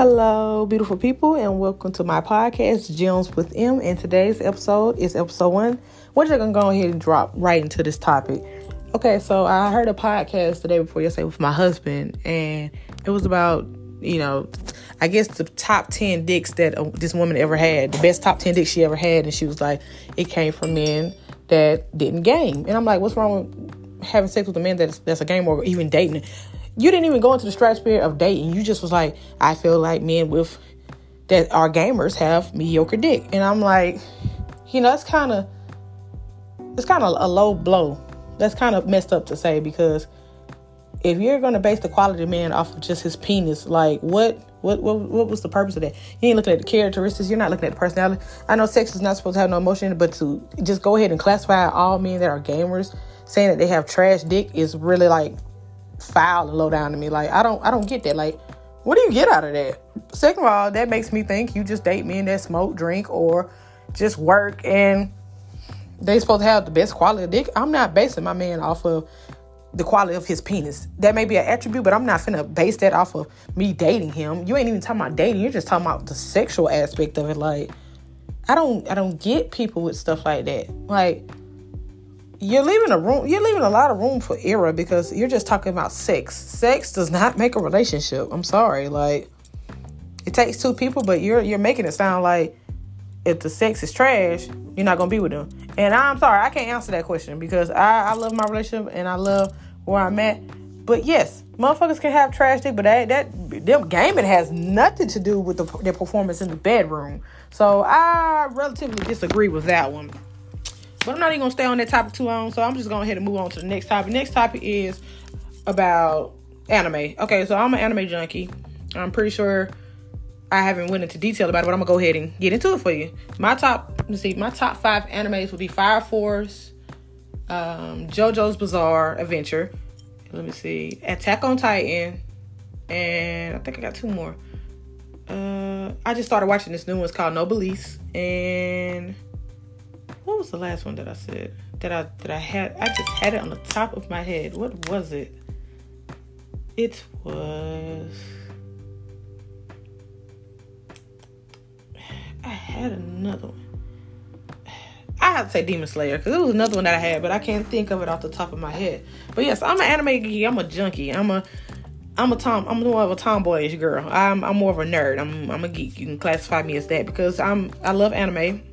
Hello, beautiful people, and welcome to my podcast, Gems with M. And today's episode is episode one. We're just gonna go ahead and drop right into this topic. Okay, so I heard a podcast the day before yesterday with my husband, and it was about, you know, I guess the top 10 dicks that uh, this woman ever had, the best top 10 dicks she ever had. And she was like, it came from men that didn't game. And I'm like, what's wrong with having sex with a man that's, that's a game or even dating? You didn't even go into the stratosphere of dating. You just was like, I feel like men with that are gamers have mediocre dick. And I'm like, you know, that's kind of, it's kind of a low blow. That's kind of messed up to say because if you're going to base the quality of man off of just his penis, like what, what, what, what was the purpose of that? You ain't looking at the characteristics. You're not looking at the personality. I know sex is not supposed to have no emotion, but to just go ahead and classify all men that are gamers, saying that they have trash dick is really like foul and low down to me. Like I don't, I don't get that. Like, what do you get out of that? Second of all, that makes me think you just date men that smoke, drink, or just work and they supposed to have the best quality of dick. I'm not basing my man off of the quality of his penis. That may be an attribute, but I'm not finna base that off of me dating him. You ain't even talking about dating. You're just talking about the sexual aspect of it. Like, I don't, I don't get people with stuff like that. Like, you're leaving a room. You're leaving a lot of room for error because you're just talking about sex. Sex does not make a relationship. I'm sorry. Like, it takes two people, but you're you're making it sound like if the sex is trash, you're not gonna be with them. And I'm sorry, I can't answer that question because I, I love my relationship and I love where I'm at. But yes, motherfuckers can have trash dick, but that that them gaming has nothing to do with the, their performance in the bedroom. So I relatively disagree with that one. But I'm not even gonna stay on that topic too long. So I'm just going ahead and move on to the next topic. Next topic is about anime. Okay, so I'm an anime junkie. I'm pretty sure I haven't went into detail about it, but I'm gonna go ahead and get into it for you. My top, let's see, my top five animes would be Fire Force, um, JoJo's Bizarre Adventure. Let me see, Attack on Titan, and I think I got two more. Uh, I just started watching this new one. It's called Noblesse, and what was the last one that I said that I that I had? I just had it on the top of my head. What was it? It was. I had another one. I have to say Demon Slayer because it was another one that I had, but I can't think of it off the top of my head. But yes, I'm an anime geek. I'm a junkie. I'm a I'm a tom. I'm more of a tomboyish girl. I'm I'm more of a nerd. I'm I'm a geek. You can classify me as that because I'm I love anime.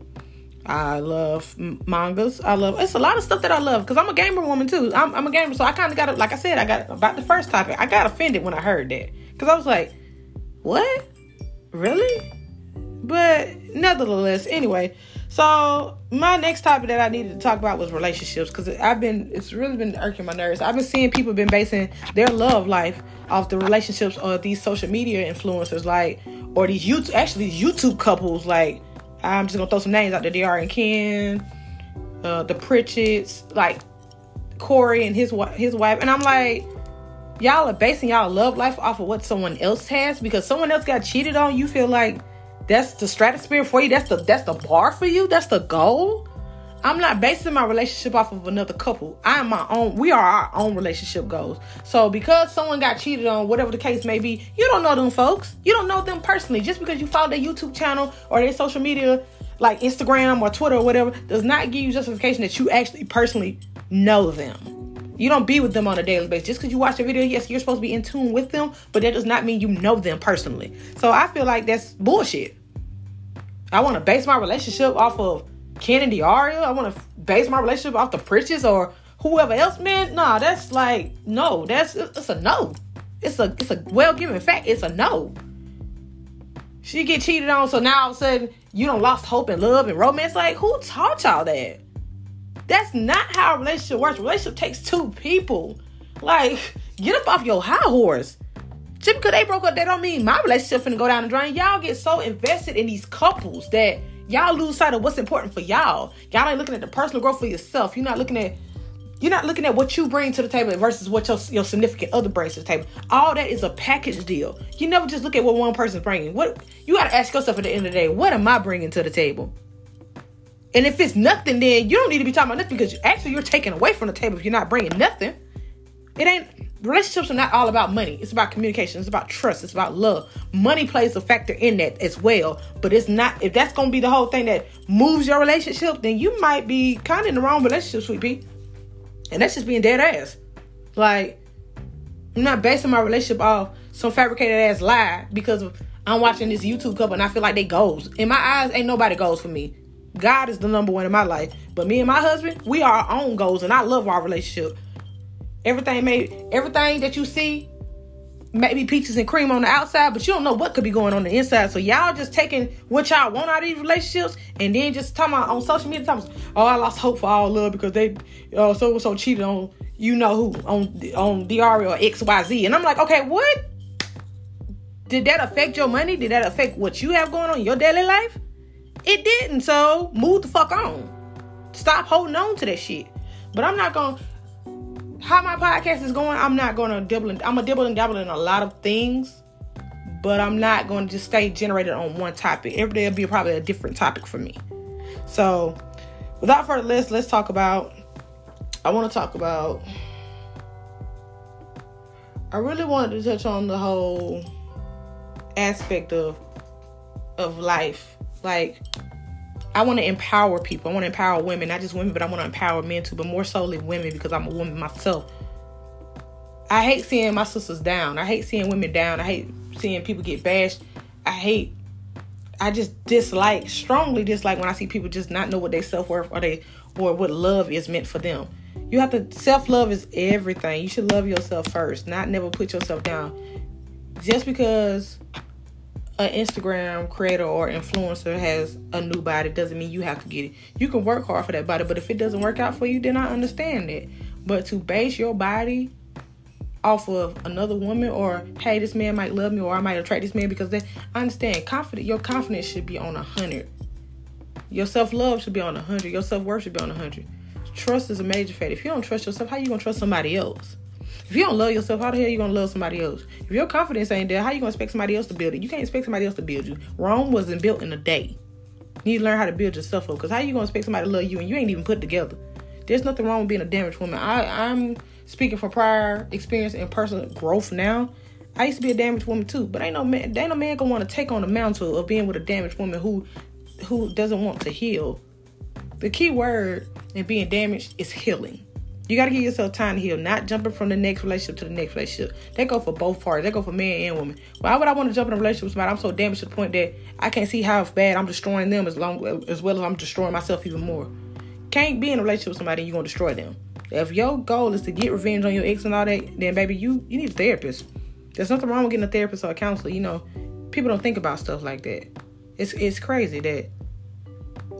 I love mangas. I love it's a lot of stuff that I love because I'm a gamer woman too. I'm, I'm a gamer, so I kind of got like I said, I got about the first topic. I got offended when I heard that because I was like, "What? Really?" But nevertheless, anyway, so my next topic that I needed to talk about was relationships because I've been it's really been irking my nerves. I've been seeing people been basing their love life off the relationships of these social media influencers, like or these YouTube actually these YouTube couples. Like I'm just gonna throw some names out there: Dr. and Ken, uh, the Pritchett's, like Corey and his his wife, and I'm like. Y'all are basing y'all love life off of what someone else has because someone else got cheated on. You feel like that's the stratosphere for you. That's the that's the bar for you. That's the goal. I'm not basing my relationship off of another couple. I am my own. We are our own relationship goals. So because someone got cheated on, whatever the case may be, you don't know them folks. You don't know them personally. Just because you follow their YouTube channel or their social media, like Instagram or Twitter or whatever, does not give you justification that you actually personally know them. You don't be with them on a daily basis. Just because you watch a video, yes, you're supposed to be in tune with them, but that does not mean you know them personally. So I feel like that's bullshit. I want to base my relationship off of Kennedy Aria. I want to base my relationship off the Pritchett's or whoever else, man. Nah, that's like no. That's it's a no. It's a it's a well given fact. It's a no. She get cheated on, so now all of a sudden you don't lost hope and love and romance. Like who taught y'all that? That's not how a relationship works. Relationship takes two people. Like get up off your high horse. Just because they broke up, that don't mean my relationship finna go down the drain. Y'all get so invested in these couples that y'all lose sight of what's important for y'all. Y'all ain't looking at the personal growth for yourself. You're not looking at you're not looking at what you bring to the table versus what your, your significant other brings to the table. All that is a package deal. You never just look at what one person's bringing. What you got to ask yourself at the end of the day, what am I bringing to the table? And if it's nothing, then you don't need to be talking about nothing because actually you're taking away from the table if you're not bringing nothing. It ain't relationships are not all about money. It's about communication. It's about trust. It's about love. Money plays a factor in that as well. But it's not if that's gonna be the whole thing that moves your relationship, then you might be kind of in the wrong relationship, sweet pea. And that's just being dead ass. Like, I'm not basing my relationship off some fabricated ass lie because I'm watching this YouTube couple and I feel like they goals. In my eyes, ain't nobody goes for me. God is the number one in my life. But me and my husband, we are our own goals and I love our relationship. Everything made everything that you see maybe peaches and cream on the outside, but you don't know what could be going on the inside. So y'all just taking what y'all want out of these relationships and then just talking about on social media talking, oh I lost hope for all love because they uh so and so cheated on you know who on on Dr or XYZ. And I'm like, okay, what? Did that affect your money? Did that affect what you have going on in your daily life? It didn't. So move the fuck on. Stop holding on to that shit. But I'm not gonna how my podcast is going, I'm not gonna double and I'm gonna double and dabble in a lot of things, but I'm not gonna just stay generated on one topic. Every day will be probably a different topic for me. So without further ado, let's talk about I wanna talk about I really wanted to touch on the whole aspect of of life. Like I want to empower people. I want to empower women, not just women, but I want to empower men too, but more solely women because I'm a woman myself. I hate seeing my sisters down. I hate seeing women down. I hate seeing people get bashed. I hate I just dislike strongly dislike when I see people just not know what they self worth or they or what love is meant for them. You have to self love is everything. You should love yourself first, not never put yourself down. Just because an Instagram creator or influencer has a new body doesn't mean you have to get it. You can work hard for that body, but if it doesn't work out for you, then I understand it. But to base your body off of another woman or hey, this man might love me or I might attract this man because they I understand confident your confidence should be on a hundred. Your self love should be on a hundred. Your self worth should be on a hundred. Trust is a major factor. If you don't trust yourself, how you gonna trust somebody else? If you don't love yourself, how the hell you gonna love somebody else? If your confidence ain't there, how you gonna expect somebody else to build it? You can't expect somebody else to build you. Rome wasn't built in a day. You need to learn how to build yourself up. Because how you gonna expect somebody to love you and you ain't even put together? There's nothing wrong with being a damaged woman. I, I'm speaking from prior experience and personal growth now. I used to be a damaged woman too, but ain't no man, ain't no man gonna want to take on the mantle of being with a damaged woman who, who doesn't want to heal. The key word in being damaged is healing. You got to give yourself time to heal, not jumping from the next relationship to the next relationship. They go for both parties. They go for man and woman. Why would I want to jump in a relationship with somebody I'm so damaged to the point that I can't see how bad I'm destroying them as long as well as I'm destroying myself even more? Can't be in a relationship with somebody and you're gonna destroy them. If your goal is to get revenge on your ex and all that, then baby, you you need a therapist. There's nothing wrong with getting a therapist or a counselor. You know, people don't think about stuff like that. It's it's crazy that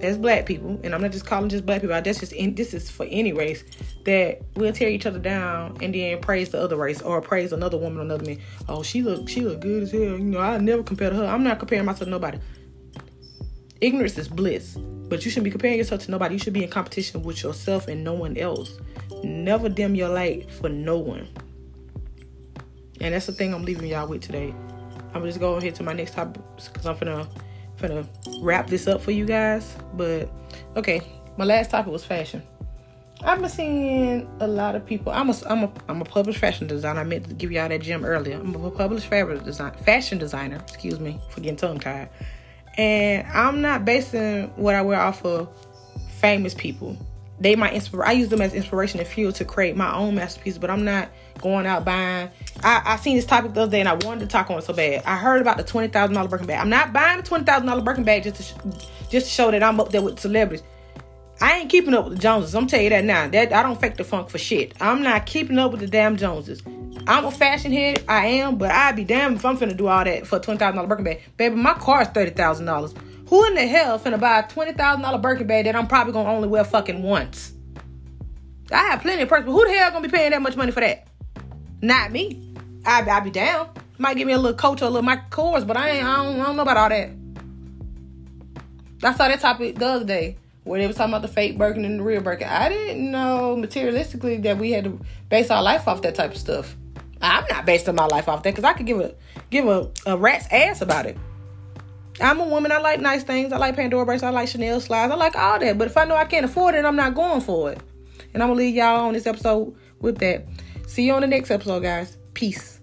as black people, and I'm not just calling just black people. That's just in, this is for any race that we'll tear each other down and then praise the other race or praise another woman or another man. Oh, she look she look good as hell. You know, I never compare to her. I'm not comparing myself to nobody. Ignorance is bliss, but you shouldn't be comparing yourself to nobody. You should be in competition with yourself and no one else. Never dim your light for no one. And that's the thing I'm leaving y'all with today. I'm just going ahead to my next topic because I'm gonna gonna wrap this up for you guys. But okay, my last topic was fashion. I've been seeing a lot of people. I'm a I'm a I'm a published fashion designer. I meant to give y'all that gem earlier. I'm a published fabric design fashion designer. Excuse me for getting tongue tied. And I'm not basing what I wear off of famous people they might inspire. I use them as inspiration and fuel to create my own masterpiece. But I'm not going out buying. I, I seen this topic the other day and I wanted to talk on it so bad. I heard about the twenty thousand dollar Birkin bag. I'm not buying thousand dollar Birkin bag just to sh- just to show that I'm up there with celebrities. I ain't keeping up with the Joneses. I'm tell you that now. That I don't fake the funk for shit. I'm not keeping up with the damn Joneses. I'm a fashion head. I am, but I'd be damned if I'm finna do all that for a twenty thousand dollar Birkin bag. Baby, my car is thirty thousand dollars. Who in the hell finna buy a twenty thousand dollar Birkin bag that I'm probably gonna only wear fucking once? I have plenty of purses, but who the hell gonna be paying that much money for that? Not me. I I be down. Might give me a little coach or a little Michael Kors, but I ain't. I don't, I don't know about all that. I saw that topic the other day where they was talking about the fake Birkin and the real Birkin. I didn't know materialistically that we had to base our life off that type of stuff. I'm not basing my life off that because I could give a give a, a rat's ass about it. I'm a woman. I like nice things. I like Pandora bracelets. I like Chanel slides. I like all that. But if I know I can't afford it, I'm not going for it. And I'm gonna leave y'all on this episode with that. See you on the next episode, guys. Peace.